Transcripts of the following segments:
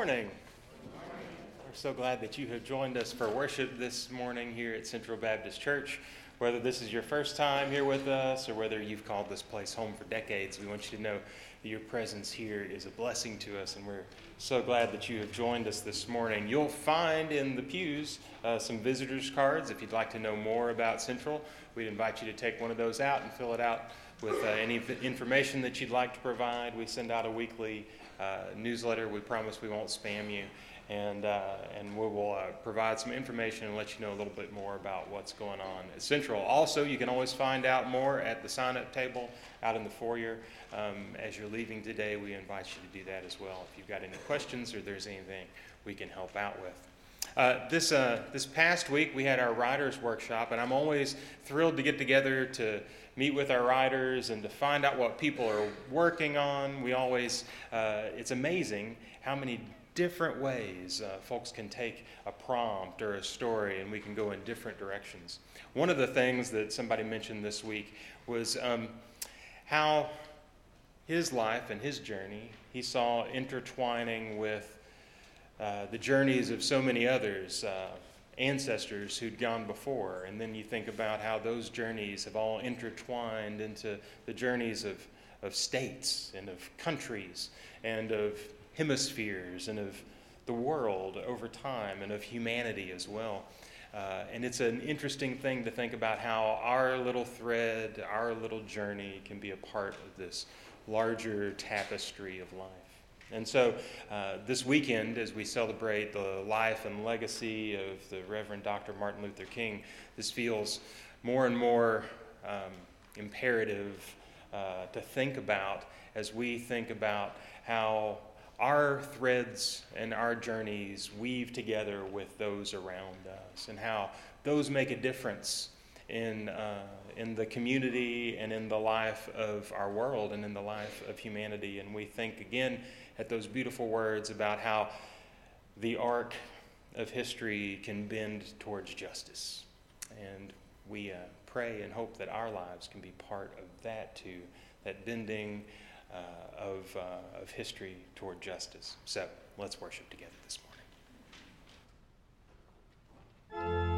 morning. We're so glad that you have joined us for worship this morning here at Central Baptist Church. Whether this is your first time here with us or whether you've called this place home for decades, we want you to know that your presence here is a blessing to us, and we're so glad that you have joined us this morning. You'll find in the pews uh, some visitors' cards if you'd like to know more about Central. We'd invite you to take one of those out and fill it out with uh, any information that you'd like to provide. We send out a weekly newsletter. We promise we won't spam you. And, uh, and we will uh, provide some information and let you know a little bit more about what's going on at Central. Also, you can always find out more at the sign up table out in the foyer. Um, as you're leaving today, we invite you to do that as well. If you've got any questions or there's anything we can help out with. Uh, this, uh, this past week, we had our writers' workshop, and I'm always thrilled to get together to meet with our writers and to find out what people are working on. We always, uh, it's amazing how many different ways uh, folks can take a prompt or a story and we can go in different directions. One of the things that somebody mentioned this week was um, how his life and his journey he saw intertwining with uh, the journeys of so many others. Ancestors who'd gone before. And then you think about how those journeys have all intertwined into the journeys of, of states and of countries and of hemispheres and of the world over time and of humanity as well. Uh, and it's an interesting thing to think about how our little thread, our little journey can be a part of this larger tapestry of life. And so uh, this weekend, as we celebrate the life and legacy of the Reverend Dr. Martin Luther King, this feels more and more um, imperative uh, to think about as we think about how our threads and our journeys weave together with those around us and how those make a difference in, uh, in the community and in the life of our world and in the life of humanity. And we think again at those beautiful words about how the arc of history can bend towards justice. And we uh, pray and hope that our lives can be part of that too, that bending uh, of, uh, of history toward justice. So let's worship together this morning.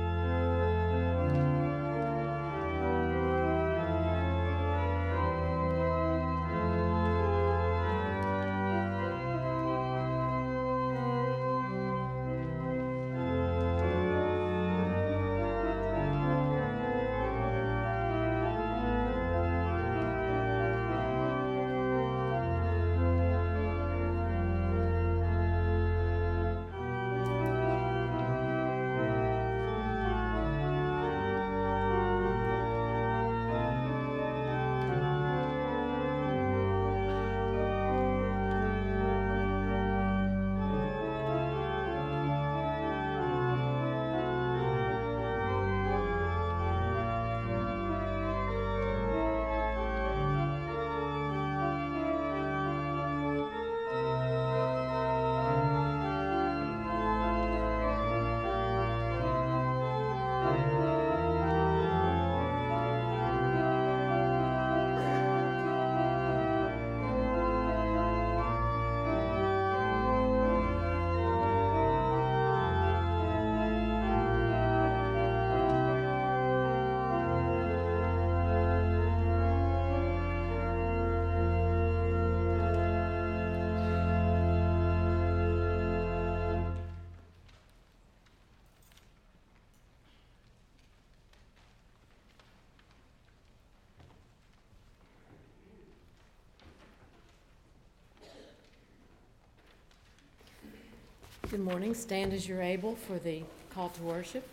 Good morning. Stand as you're able for the call to worship.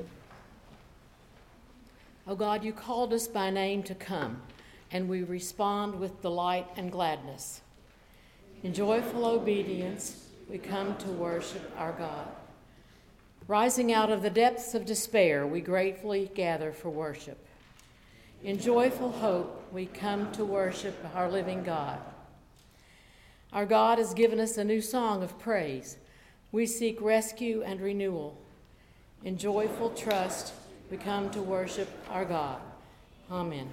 O oh God, you called us by name to come, and we respond with delight and gladness. In joyful obedience, we come to worship our God. Rising out of the depths of despair, we gratefully gather for worship. In joyful hope, we come to worship our living God. Our God has given us a new song of praise. We seek rescue and renewal. In joyful trust, we come to worship our God. Amen.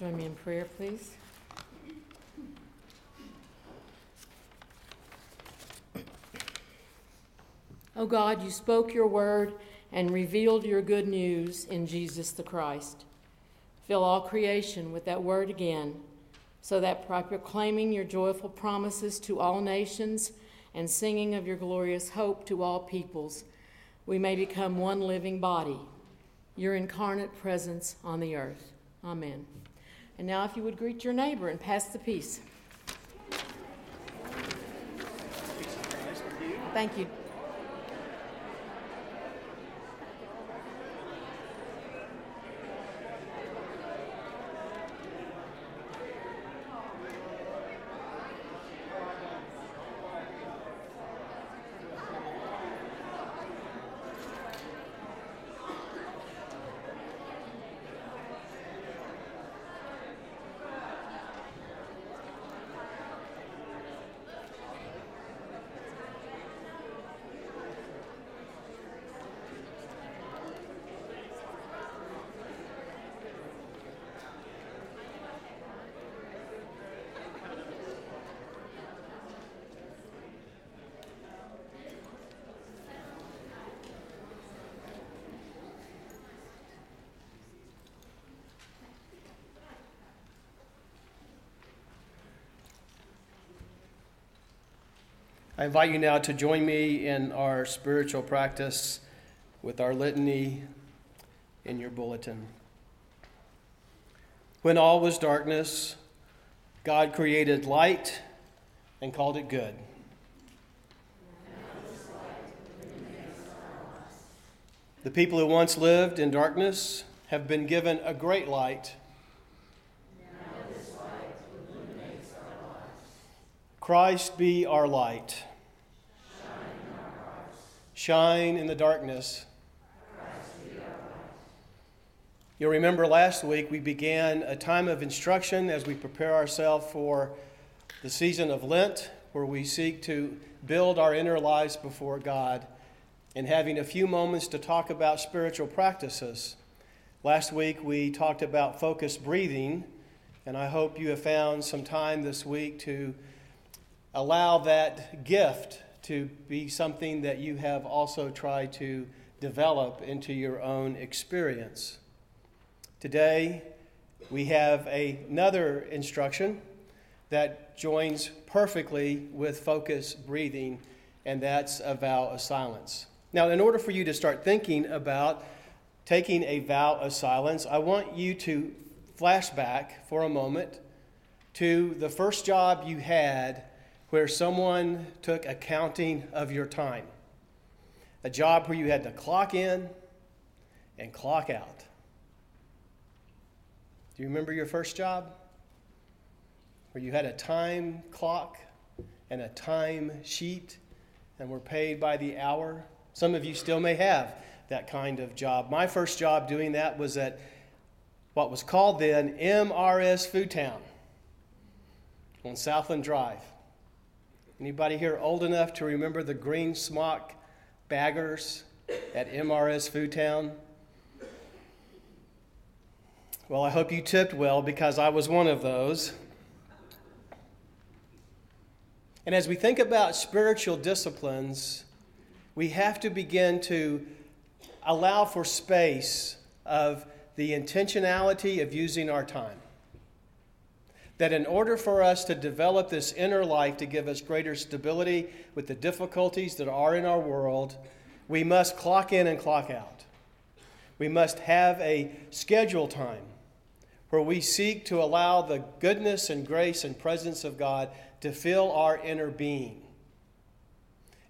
Join me in prayer, please. O oh God, you spoke your word and revealed your good news in Jesus the Christ. Fill all creation with that word again, so that by proclaiming your joyful promises to all nations and singing of your glorious hope to all peoples, we may become one living body, your incarnate presence on the earth. Amen. And now, if you would greet your neighbor and pass the peace. Thank you. I invite you now to join me in our spiritual practice with our litany in your bulletin. When all was darkness, God created light and called it good. The people who once lived in darkness have been given a great light. Christ be our light shine in the darkness. You'll remember last week we began a time of instruction as we prepare ourselves for the season of Lent, where we seek to build our inner lives before God and having a few moments to talk about spiritual practices. Last week we talked about focused breathing, and I hope you have found some time this week to allow that gift to be something that you have also tried to develop into your own experience. Today, we have a, another instruction that joins perfectly with focus breathing, and that's a vow of silence. Now, in order for you to start thinking about taking a vow of silence, I want you to flashback for a moment to the first job you had where someone took accounting of your time. A job where you had to clock in and clock out. Do you remember your first job? Where you had a time clock and a time sheet and were paid by the hour? Some of you still may have that kind of job. My first job doing that was at what was called then MRS Food Town on Southland Drive. Anybody here old enough to remember the green smock baggers at MRS Foodtown? Well, I hope you tipped well because I was one of those. And as we think about spiritual disciplines, we have to begin to allow for space of the intentionality of using our time that in order for us to develop this inner life to give us greater stability with the difficulties that are in our world, we must clock in and clock out. We must have a schedule time where we seek to allow the goodness and grace and presence of God to fill our inner being.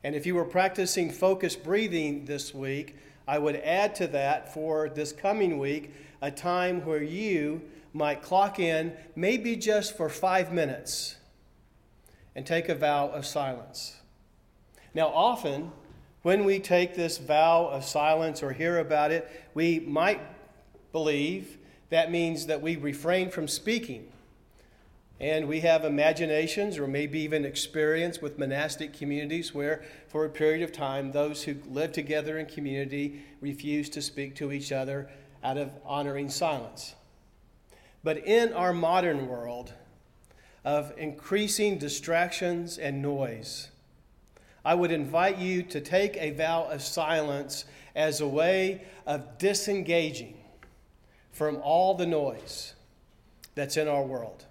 And if you were practicing focused breathing this week, I would add to that for this coming week a time where you might clock in, maybe just for five minutes, and take a vow of silence. Now, often, when we take this vow of silence or hear about it, we might believe that means that we refrain from speaking. And we have imaginations or maybe even experience with monastic communities where, for a period of time, those who live together in community refuse to speak to each other out of honoring silence. But in our modern world of increasing distractions and noise, I would invite you to take a vow of silence as a way of disengaging from all the noise that's in our world.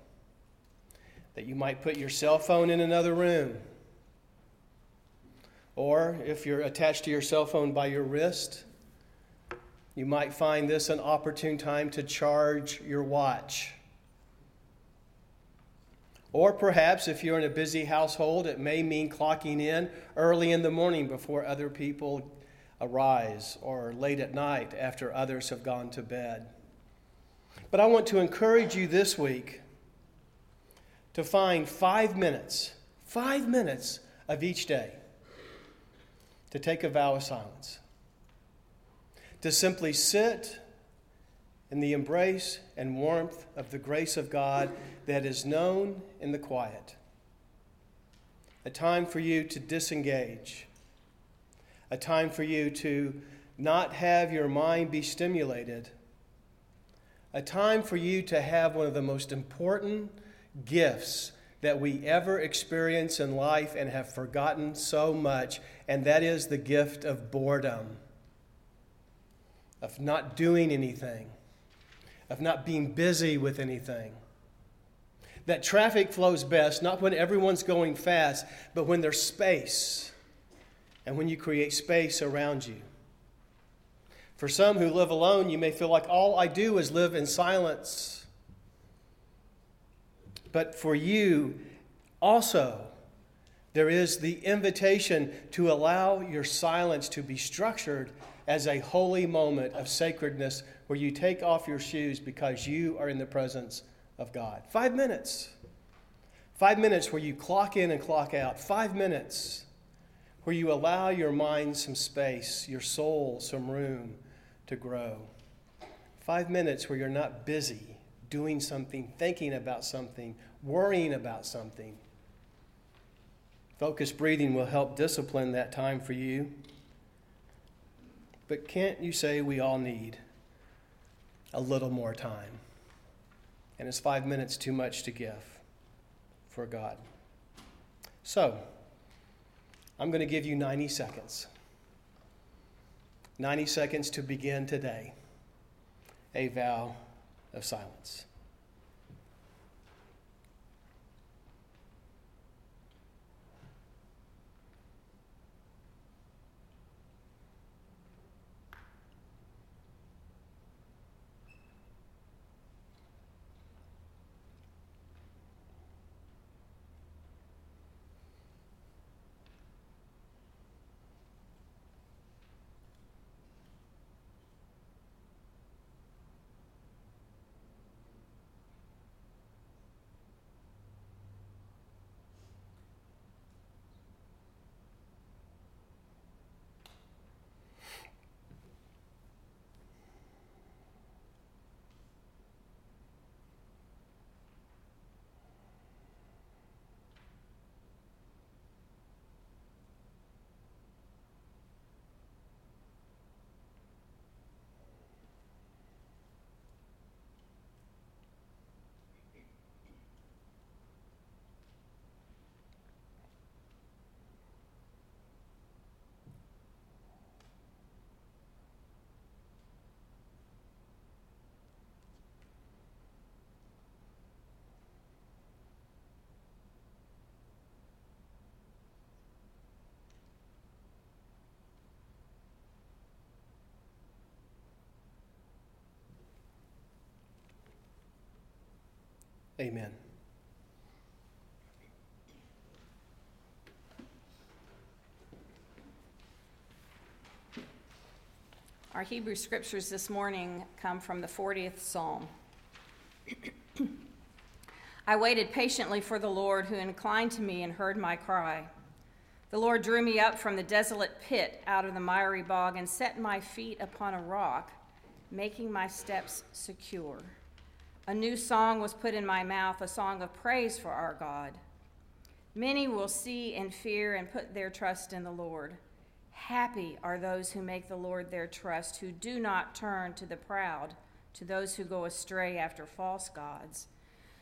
That you might put your cell phone in another room. Or if you're attached to your cell phone by your wrist, you might find this an opportune time to charge your watch. Or perhaps if you're in a busy household, it may mean clocking in early in the morning before other people arise or late at night after others have gone to bed. But I want to encourage you this week to find five minutes, five minutes of each day to take a vow of silence, to simply sit in the embrace and warmth of the grace of God that is known in the quiet. A time for you to disengage, a time for you to not have your mind be stimulated, a time for you to have one of the most important gifts that we ever experience in life and have forgotten so much, and that is the gift of boredom, of not doing anything of not being busy with anything. That traffic flows best not when everyone's going fast, but when there's space and when you create space around you. For some who live alone, you may feel like all I do is live in silence. But for you, also, there is the invitation to allow your silence to be structured as a holy moment of sacredness where you take off your shoes because you are in the presence of God. Five minutes. Five minutes where you clock in and clock out. Five minutes where you allow your mind some space, your soul some room to grow. Five minutes where you're not busy doing something, thinking about something, worrying about something. Focused breathing will help discipline that time for you. But can't you say we all need a little more time? And is five minutes too much to give for God? So, I'm going to give you 90 seconds. 90 seconds to begin today a vow of silence. Amen. Our Hebrew scriptures this morning come from the 40th Psalm. I waited patiently for the Lord, who inclined to me and heard my cry. The Lord drew me up from the desolate pit out of the miry bog and set my feet upon a rock, making my steps secure. A new song was put in my mouth, a song of praise for our God. Many will see and fear and put their trust in the Lord. Happy are those who make the Lord their trust, who do not turn to the proud, to those who go astray after false gods.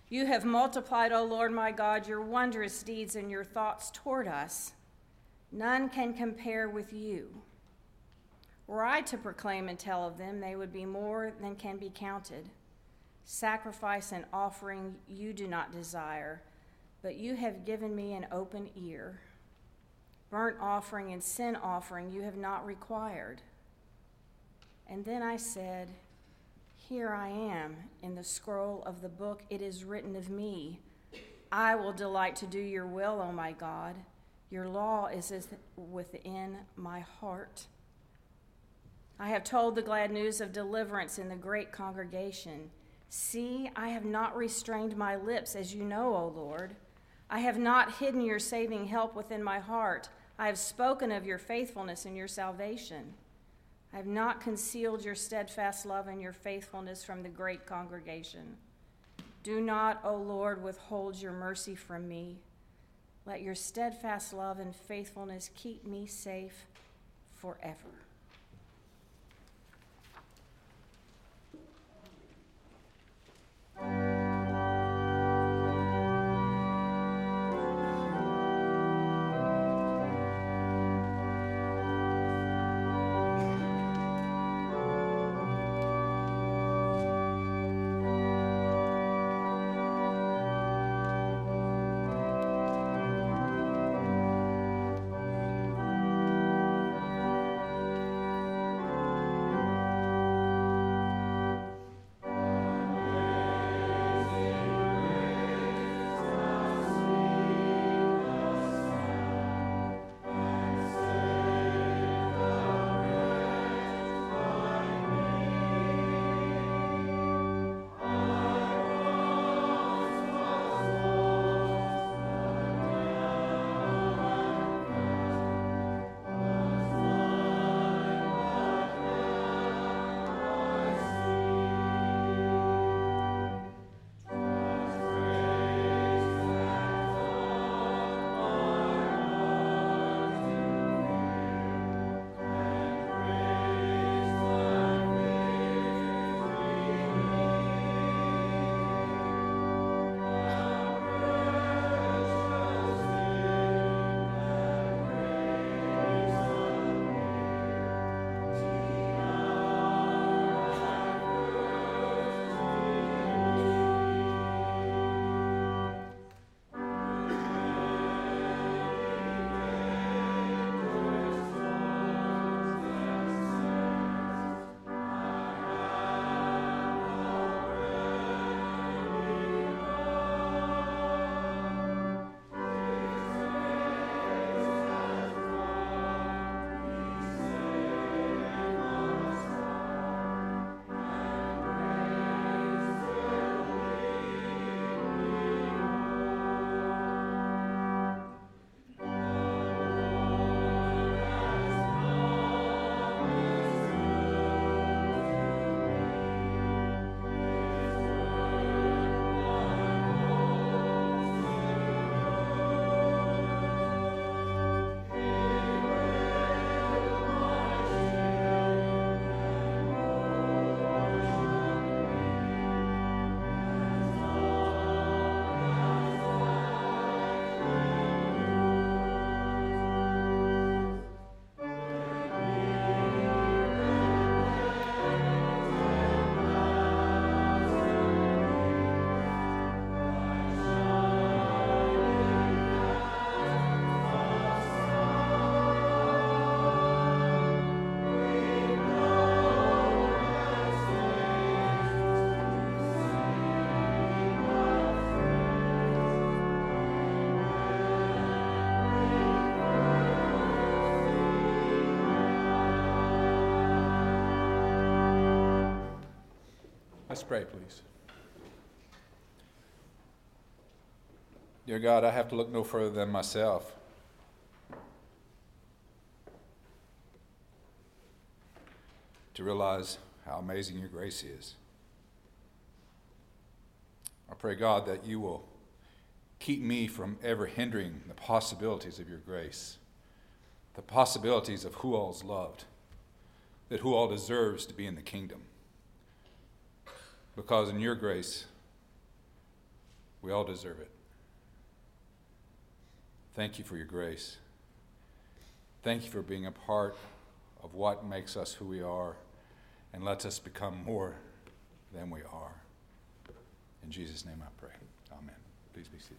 You have multiplied, O Lord my God, your wondrous deeds and your thoughts toward us. None can compare with you. Were I to proclaim and tell of them, they would be more than can be counted. Sacrifice and offering you do not desire, but you have given me an open ear. Burnt offering and sin offering you have not required. And then I said, Here I am in the scroll of the book, it is written of me. I will delight to do your will, O my God. Your law is within my heart. I have told the glad news of deliverance in the great congregation. See, I have not restrained my lips, as you know, O Lord. I have not hidden your saving help within my heart. I have spoken of your faithfulness and your salvation. I have not concealed your steadfast love and your faithfulness from the great congregation. Do not, O Lord, withhold your mercy from me. Let your steadfast love and faithfulness keep me safe forever. Let's pray, please. Dear God, I have to look no further than myself. To realize how amazing your grace is. I pray, God, that you will keep me from ever hindering the possibilities of your grace, the possibilities of who all's loved, that who all deserves to be in the kingdom. Because in your grace, we all deserve it. Thank you for your grace. Thank you for being a part of what makes us who we are and lets us become more than we are. In Jesus' name I pray. Amen. Please be seated.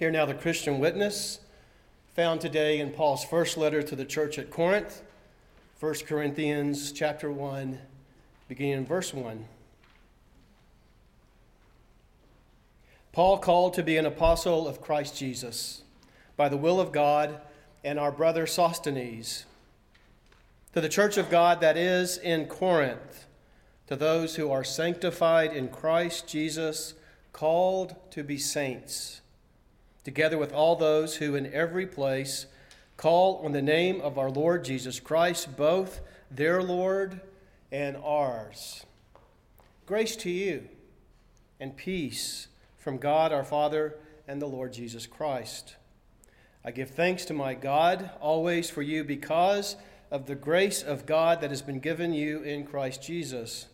Hear now the Christian witness found today in Paul's first letter to the church at Corinth, 1 Corinthians chapter 1, beginning in verse 1. Paul called to be an apostle of Christ Jesus by the will of God and our brother Sosthenes to the church of God that is in Corinth, to those who are sanctified in Christ Jesus, called to be saints together with all those who in every place call on the name of our Lord Jesus Christ, both their Lord and ours. Grace to you and peace from God our Father and the Lord Jesus Christ. I give thanks to my God always for you because of the grace of God that has been given you in Christ Jesus.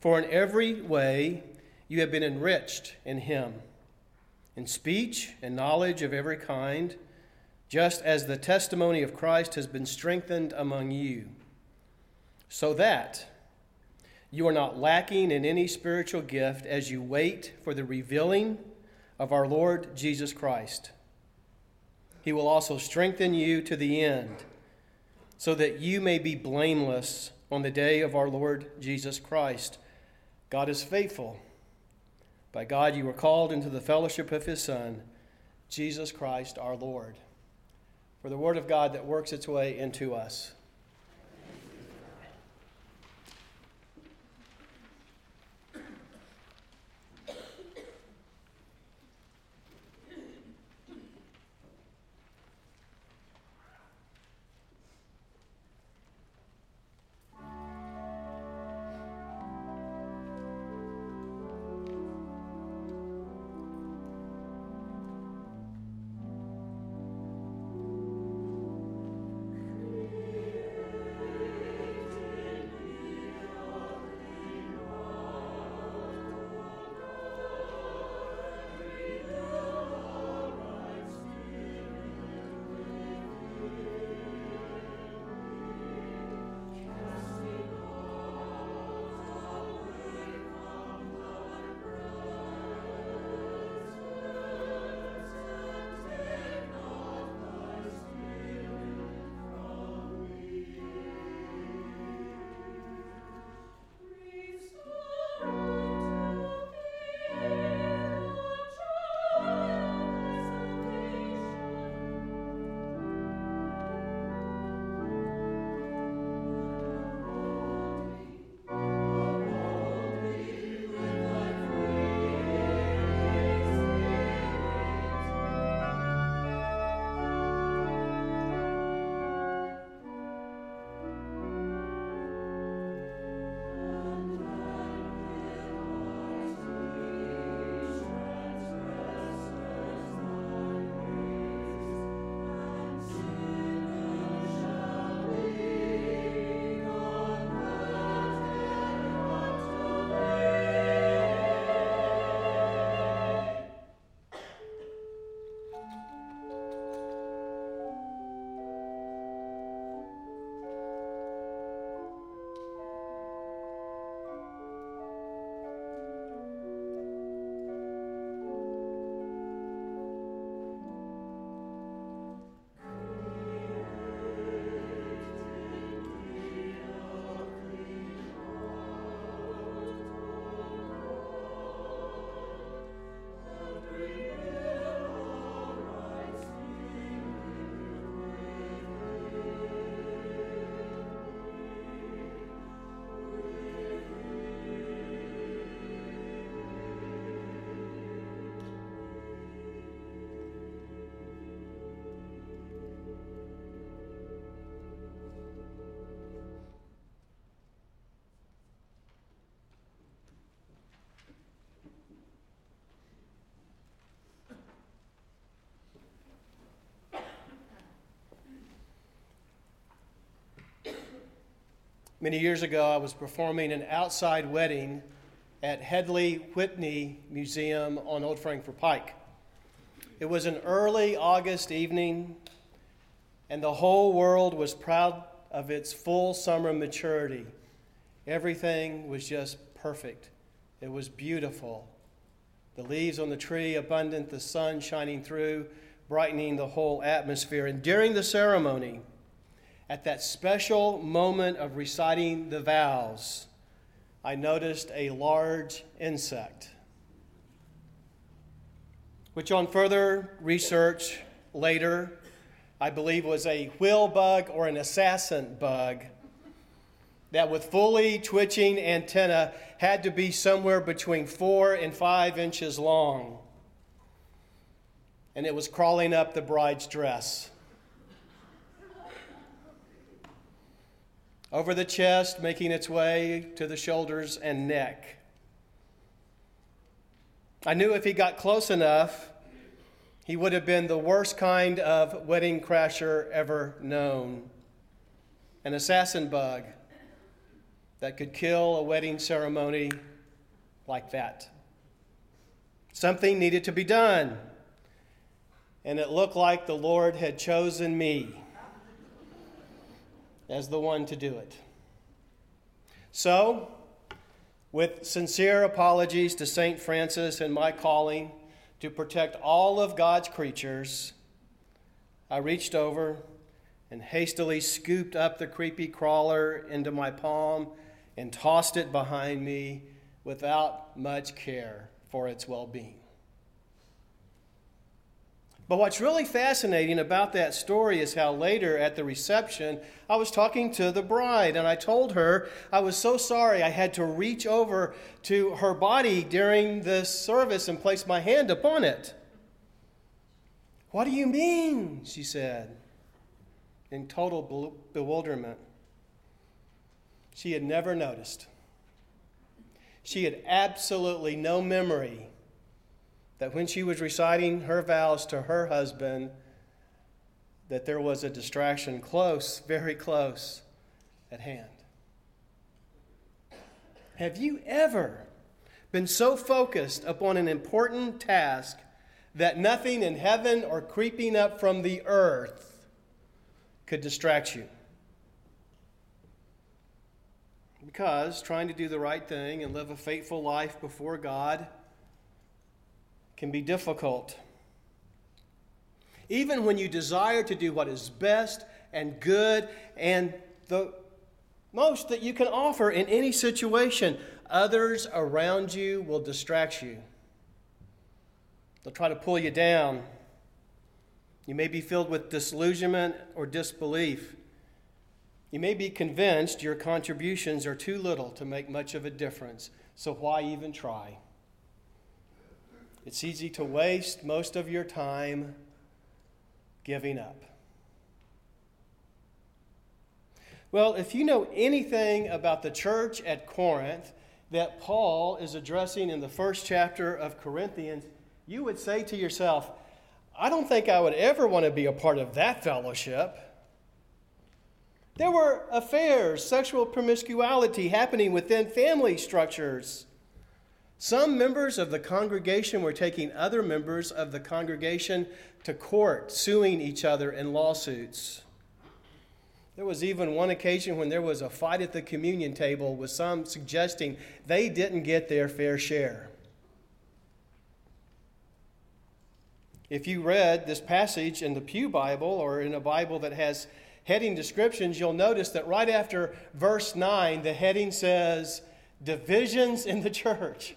For in every way you have been enriched in him in speech and knowledge of every kind, just as the testimony of Christ has been strengthened among you, so that you are not lacking in any spiritual gift as you wait for the revealing of our Lord Jesus Christ. He will also strengthen you to the end, so that you may be blameless on the day of our Lord Jesus Christ. God is faithful by God, you were called into the fellowship of His Son, Jesus Christ our Lord. For the Word of God that works its way into us. Many years ago, I was performing an outside wedding at Headley Whitney Museum on Old Frankfort Pike. It was an early August evening, and the whole world was proud of its full summer maturity. Everything was just perfect. It was beautiful. The leaves on the tree abundant, the sun shining through, brightening the whole atmosphere. And during the ceremony, at that special moment of reciting the vows, I noticed a large insect, which on further research later, I believe was a wheel bug or an assassin bug that with fully twitching antenna had to be somewhere between four and five inches long. And it was crawling up the bride's dress. Over the chest, making its way to the shoulders and neck. I knew if he got close enough, he would have been the worst kind of wedding crasher ever known an assassin bug that could kill a wedding ceremony like that. Something needed to be done, and it looked like the Lord had chosen me as the one to do it. So, with sincere apologies to St. Francis and my calling to protect all of God's creatures, I reached over and hastily scooped up the creepy crawler into my palm and tossed it behind me without much care for its well being. But what's really fascinating about that story is how later at the reception, I was talking to the bride and I told her I was so sorry I had to reach over to her body during the service and place my hand upon it. What do you mean? she said, in total bewilderment. She had never noticed. She had absolutely no memory that when she was reciting her vows to her husband, that there was a distraction close, very close at hand. Have you ever been so focused upon an important task that nothing in heaven or creeping up from the earth could distract you? Because trying to do the right thing and live a faithful life before God can be difficult. Even when you desire to do what is best and good and the most that you can offer in any situation, others around you will distract you. They'll try to pull you down. You may be filled with disillusionment or disbelief. You may be convinced your contributions are too little to make much of a difference, so why even try? It's easy to waste most of your time giving up. Well, if you know anything about the church at Corinth that Paul is addressing in the first chapter of Corinthians, you would say to yourself, I don't think I would ever want to be a part of that fellowship. There were affairs, sexual promiscuity happening within family structures. Some members of the congregation were taking other members of the congregation to court, suing each other in lawsuits. There was even one occasion when there was a fight at the communion table with some suggesting they didn't get their fair share. If you read this passage in the Pew Bible or in a Bible that has heading descriptions, you'll notice that right after verse 9, the heading says, Divisions in the Church.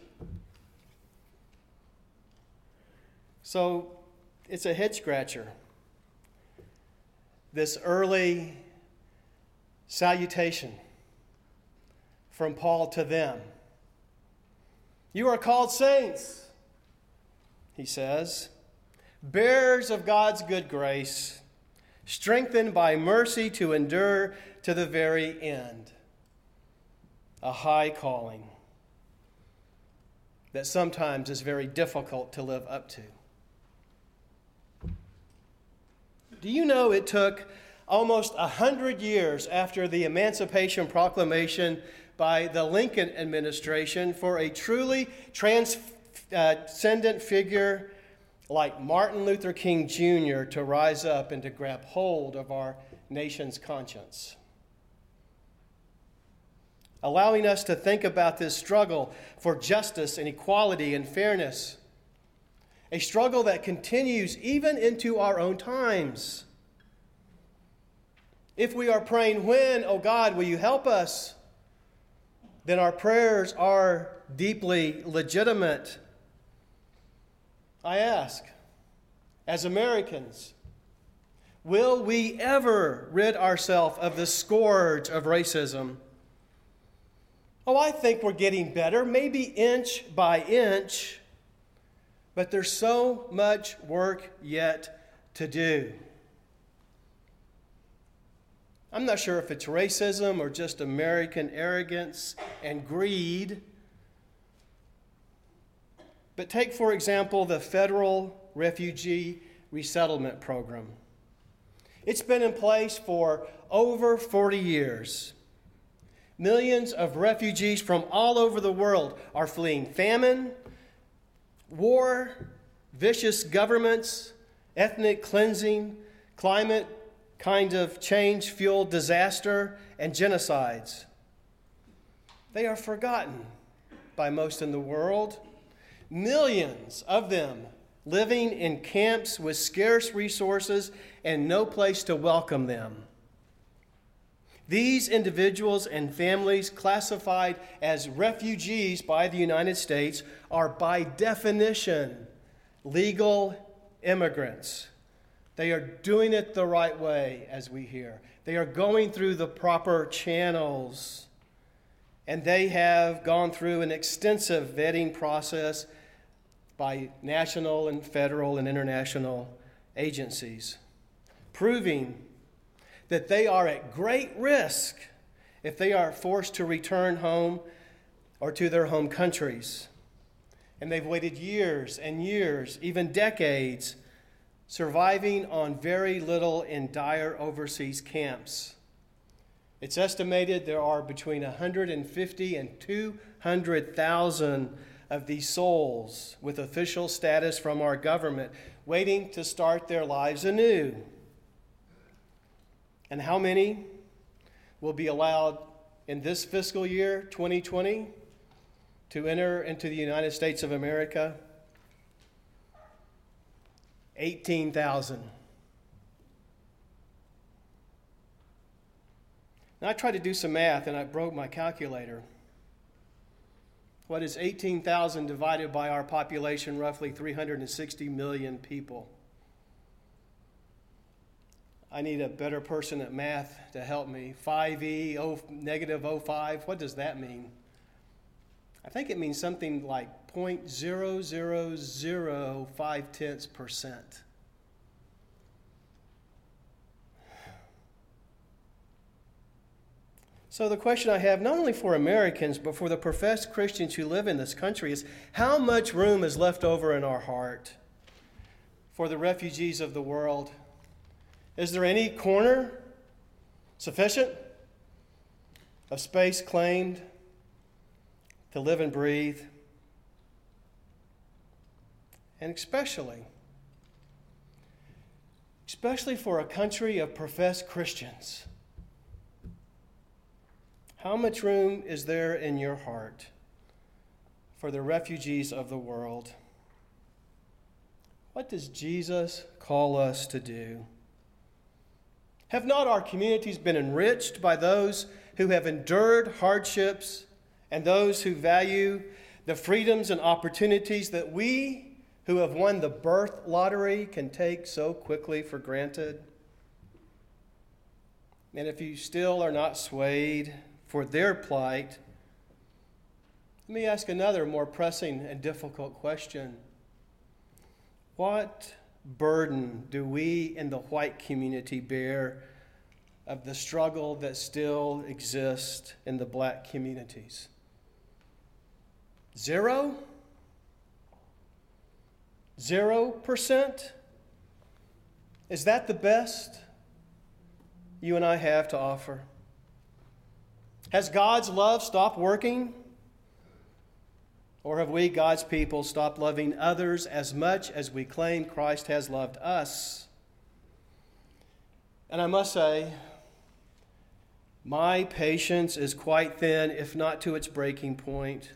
So it's a head scratcher. This early salutation from Paul to them. You are called saints, he says, bearers of God's good grace, strengthened by mercy to endure to the very end. A high calling that sometimes is very difficult to live up to. Do you know it took almost a hundred years after the Emancipation Proclamation by the Lincoln administration for a truly uh, transcendent figure like Martin Luther King Jr. to rise up and to grab hold of our nation's conscience. Allowing us to think about this struggle for justice and equality and fairness, a struggle that continues even into our own times. If we are praying, When, oh God, will you help us? then our prayers are deeply legitimate. I ask, as Americans, will we ever rid ourselves of the scourge of racism? Oh, I think we're getting better, maybe inch by inch, but there's so much work yet to do. I'm not sure if it's racism or just American arrogance and greed. But take, for example, the federal refugee resettlement program. It's been in place for over 40 years. Millions of refugees from all over the world are fleeing famine, war, vicious governments, ethnic cleansing, climate kind of change fueled disaster and genocides. They are forgotten by most in the world. Millions of them living in camps with scarce resources and no place to welcome them. These individuals and families, classified as refugees by the United States, are by definition legal immigrants. They are doing it the right way, as we hear. They are going through the proper channels. And they have gone through an extensive vetting process by national and federal and international agencies, proving that they are at great risk if they are forced to return home or to their home countries. And they've waited years and years, even decades surviving on very little in dire overseas camps. It's estimated there are between 150 and 200,000 of these souls with official status from our government waiting to start their lives anew. And how many will be allowed in this fiscal year, 2020, to enter into the United States of America? 18,000. Now, I tried to do some math and I broke my calculator. What is 18,000 divided by our population, roughly 360 million people? I need a better person at math to help me. 5e, o, negative 05, what does that mean? I think it means something like 0.0005 tenths percent. So, the question I have, not only for Americans, but for the professed Christians who live in this country, is how much room is left over in our heart for the refugees of the world? Is there any corner sufficient of space claimed to live and breathe? And especially, especially for a country of professed Christians, how much room is there in your heart for the refugees of the world? What does Jesus call us to do? Have not our communities been enriched by those who have endured hardships and those who value the freedoms and opportunities that we who have won the birth lottery can take so quickly for granted? And if you still are not swayed for their plight, let me ask another more pressing and difficult question. What burden do we in the white community bear of the struggle that still exists in the black communities? Zero? Zero percent? Is that the best? you and I have to offer? Has God's love stopped working? Or have we, God's people, stopped loving others as much as we claim Christ has loved us? And I must say, my patience is quite thin, if not to its breaking point.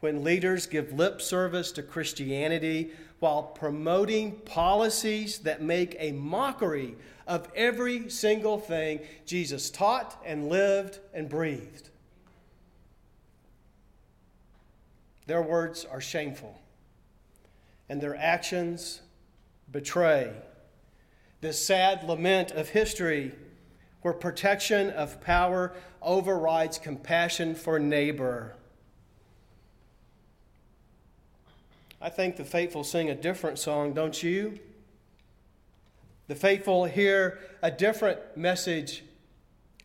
When leaders give lip service to Christianity while promoting policies that make a mockery of every single thing Jesus taught and lived and breathed. Their words are shameful, and their actions betray this sad lament of history where protection of power overrides compassion for neighbor. I think the faithful sing a different song, don't you? The faithful hear a different message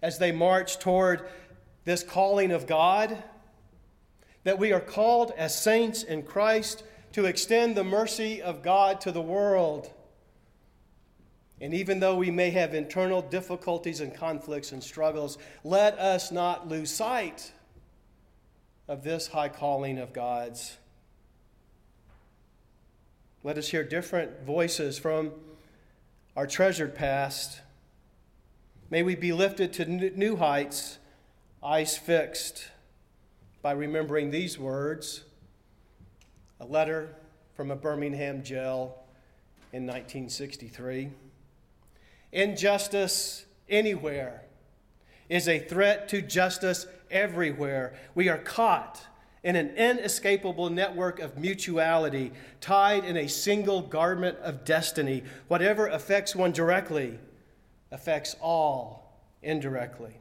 as they march toward this calling of God that we are called as saints in Christ to extend the mercy of God to the world. And even though we may have internal difficulties and conflicts and struggles, let us not lose sight of this high calling of God's. Let us hear different voices from our treasured past. May we be lifted to new heights, eyes fixed, by remembering these words a letter from a Birmingham jail in 1963. Injustice anywhere is a threat to justice everywhere. We are caught in an inescapable network of mutuality, tied in a single garment of destiny. Whatever affects one directly affects all indirectly.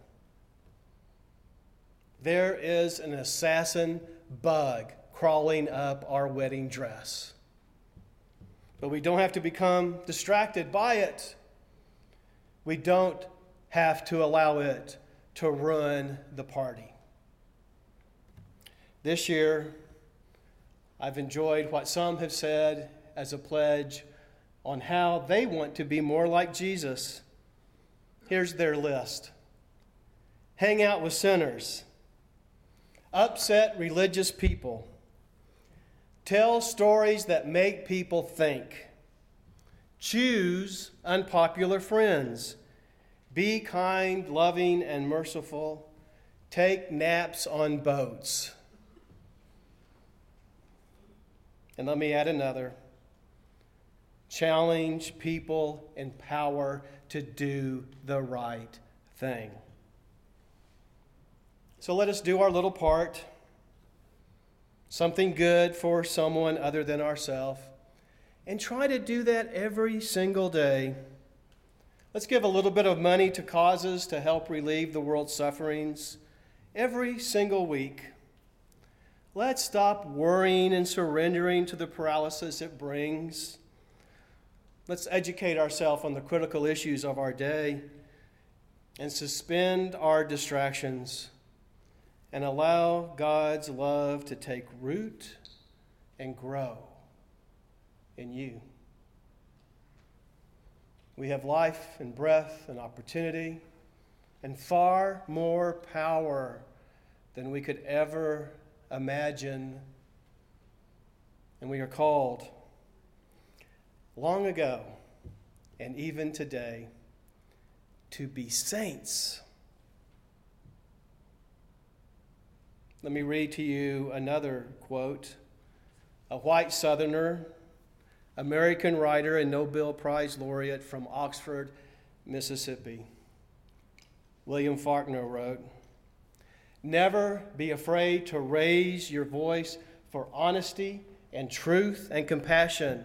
There is an assassin bug crawling up our wedding dress. But we don't have to become distracted by it. We don't have to allow it to ruin the party. This year, I've enjoyed what some have said as a pledge on how they want to be more like Jesus. Here's their list hang out with sinners, upset religious people, tell stories that make people think Choose unpopular friends. Be kind, loving, and merciful. Take naps on boats. And let me add another challenge people in power to do the right thing. So let us do our little part, something good for someone other than ourselves and try to do that every single day. Let's give a little bit of money to causes to help relieve the world's sufferings every single week. Let's stop worrying and surrendering to the paralysis it brings. Let's educate ourselves on the critical issues of our day and suspend our distractions and allow God's love to take root and grow in you. We have life and breath and opportunity and far more power than we could ever imagine. And we are called long ago and even today to be saints. Let me read to you another quote. A white southerner American writer and Nobel Prize laureate from Oxford, Mississippi. William Faulkner wrote Never be afraid to raise your voice for honesty and truth and compassion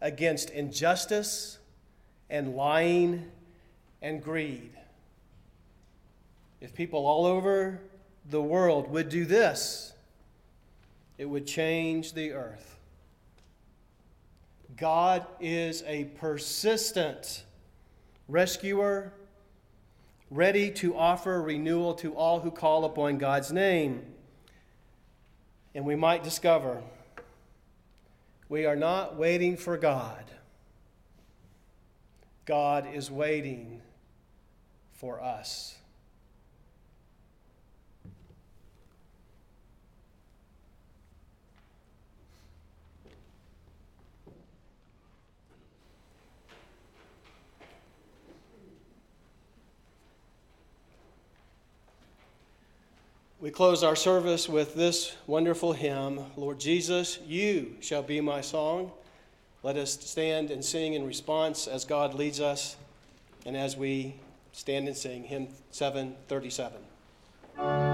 against injustice and lying and greed. If people all over the world would do this, it would change the earth. God is a persistent rescuer, ready to offer renewal to all who call upon God's name. And we might discover we are not waiting for God, God is waiting for us. We close our service with this wonderful hymn Lord Jesus, you shall be my song. Let us stand and sing in response as God leads us and as we stand and sing hymn 737.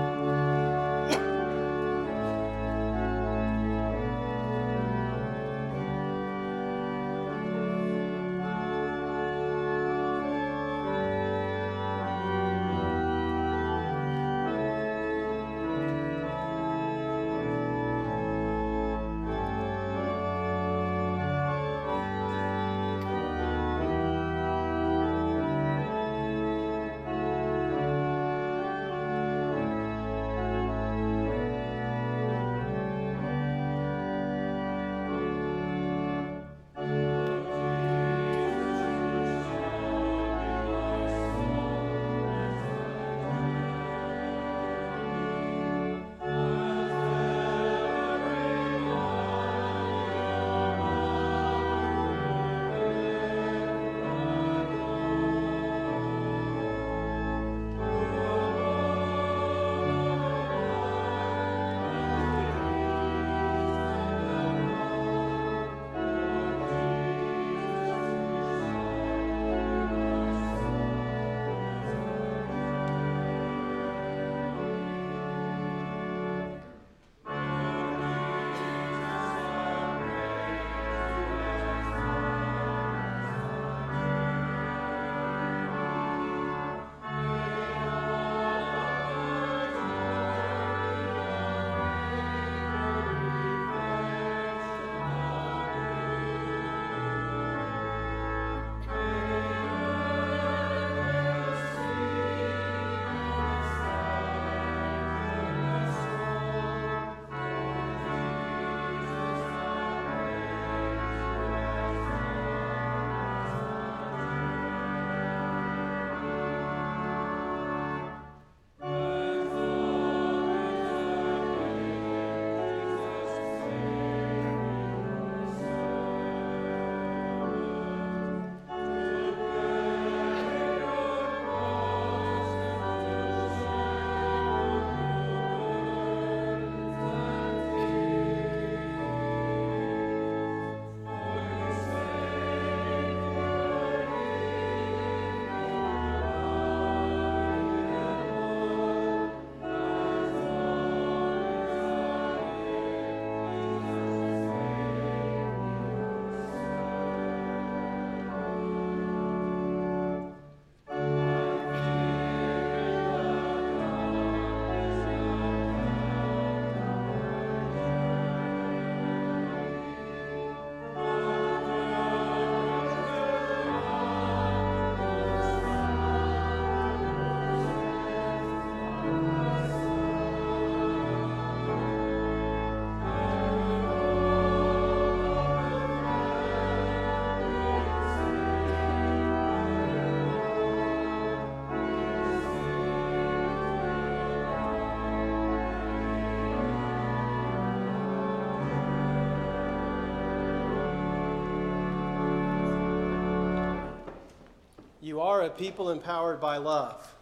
Are a people empowered by love.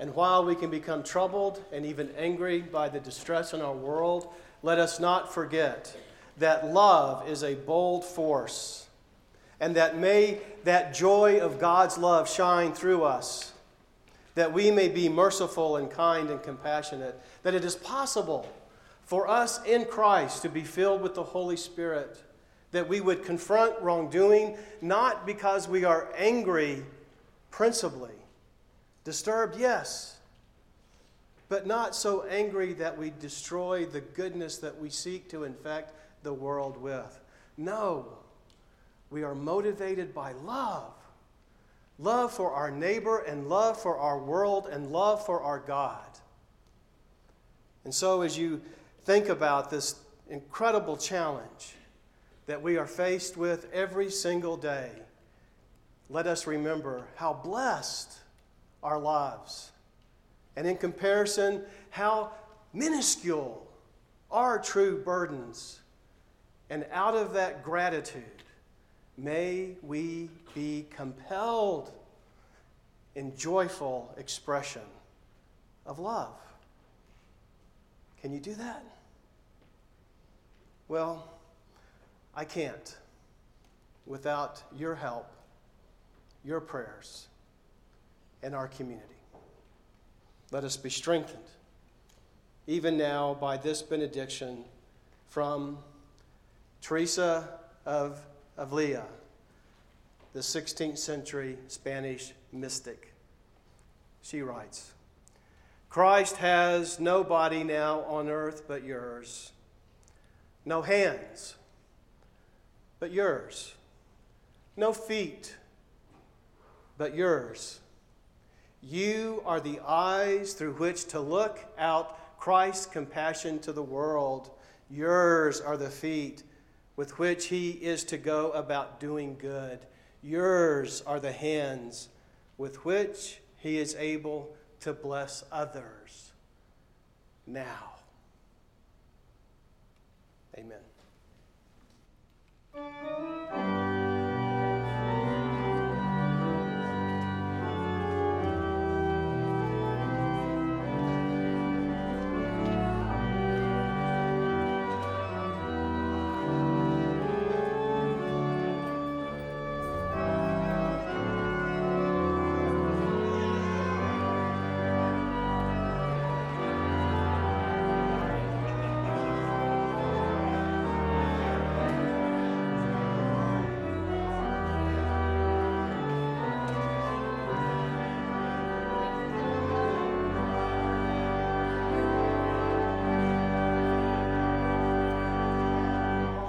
And while we can become troubled and even angry by the distress in our world, let us not forget that love is a bold force. And that may that joy of God's love shine through us, that we may be merciful and kind and compassionate, that it is possible for us in Christ to be filled with the Holy Spirit that we would confront wrongdoing, not because we are angry principally. Disturbed, yes, but not so angry that we destroy the goodness that we seek to infect the world with. No, we are motivated by love love for our neighbor, and love for our world, and love for our God. And so, as you think about this incredible challenge, that we are faced with every single day, let us remember how blessed our lives. And in comparison, how minuscule our true burdens. And out of that gratitude, may we be compelled in joyful expression of love. Can you do that? Well, I can't without your help, your prayers, and our community. Let us be strengthened, even now, by this benediction from Teresa of Avila, the 16th century Spanish mystic. She writes Christ has no body now on earth but yours, no hands but yours, no feet but yours. You are the eyes through which to look out Christ's compassion to the world. Yours are the feet with which he is to go about doing good. Yours are the hands with which he is able to bless others now. Amen. Música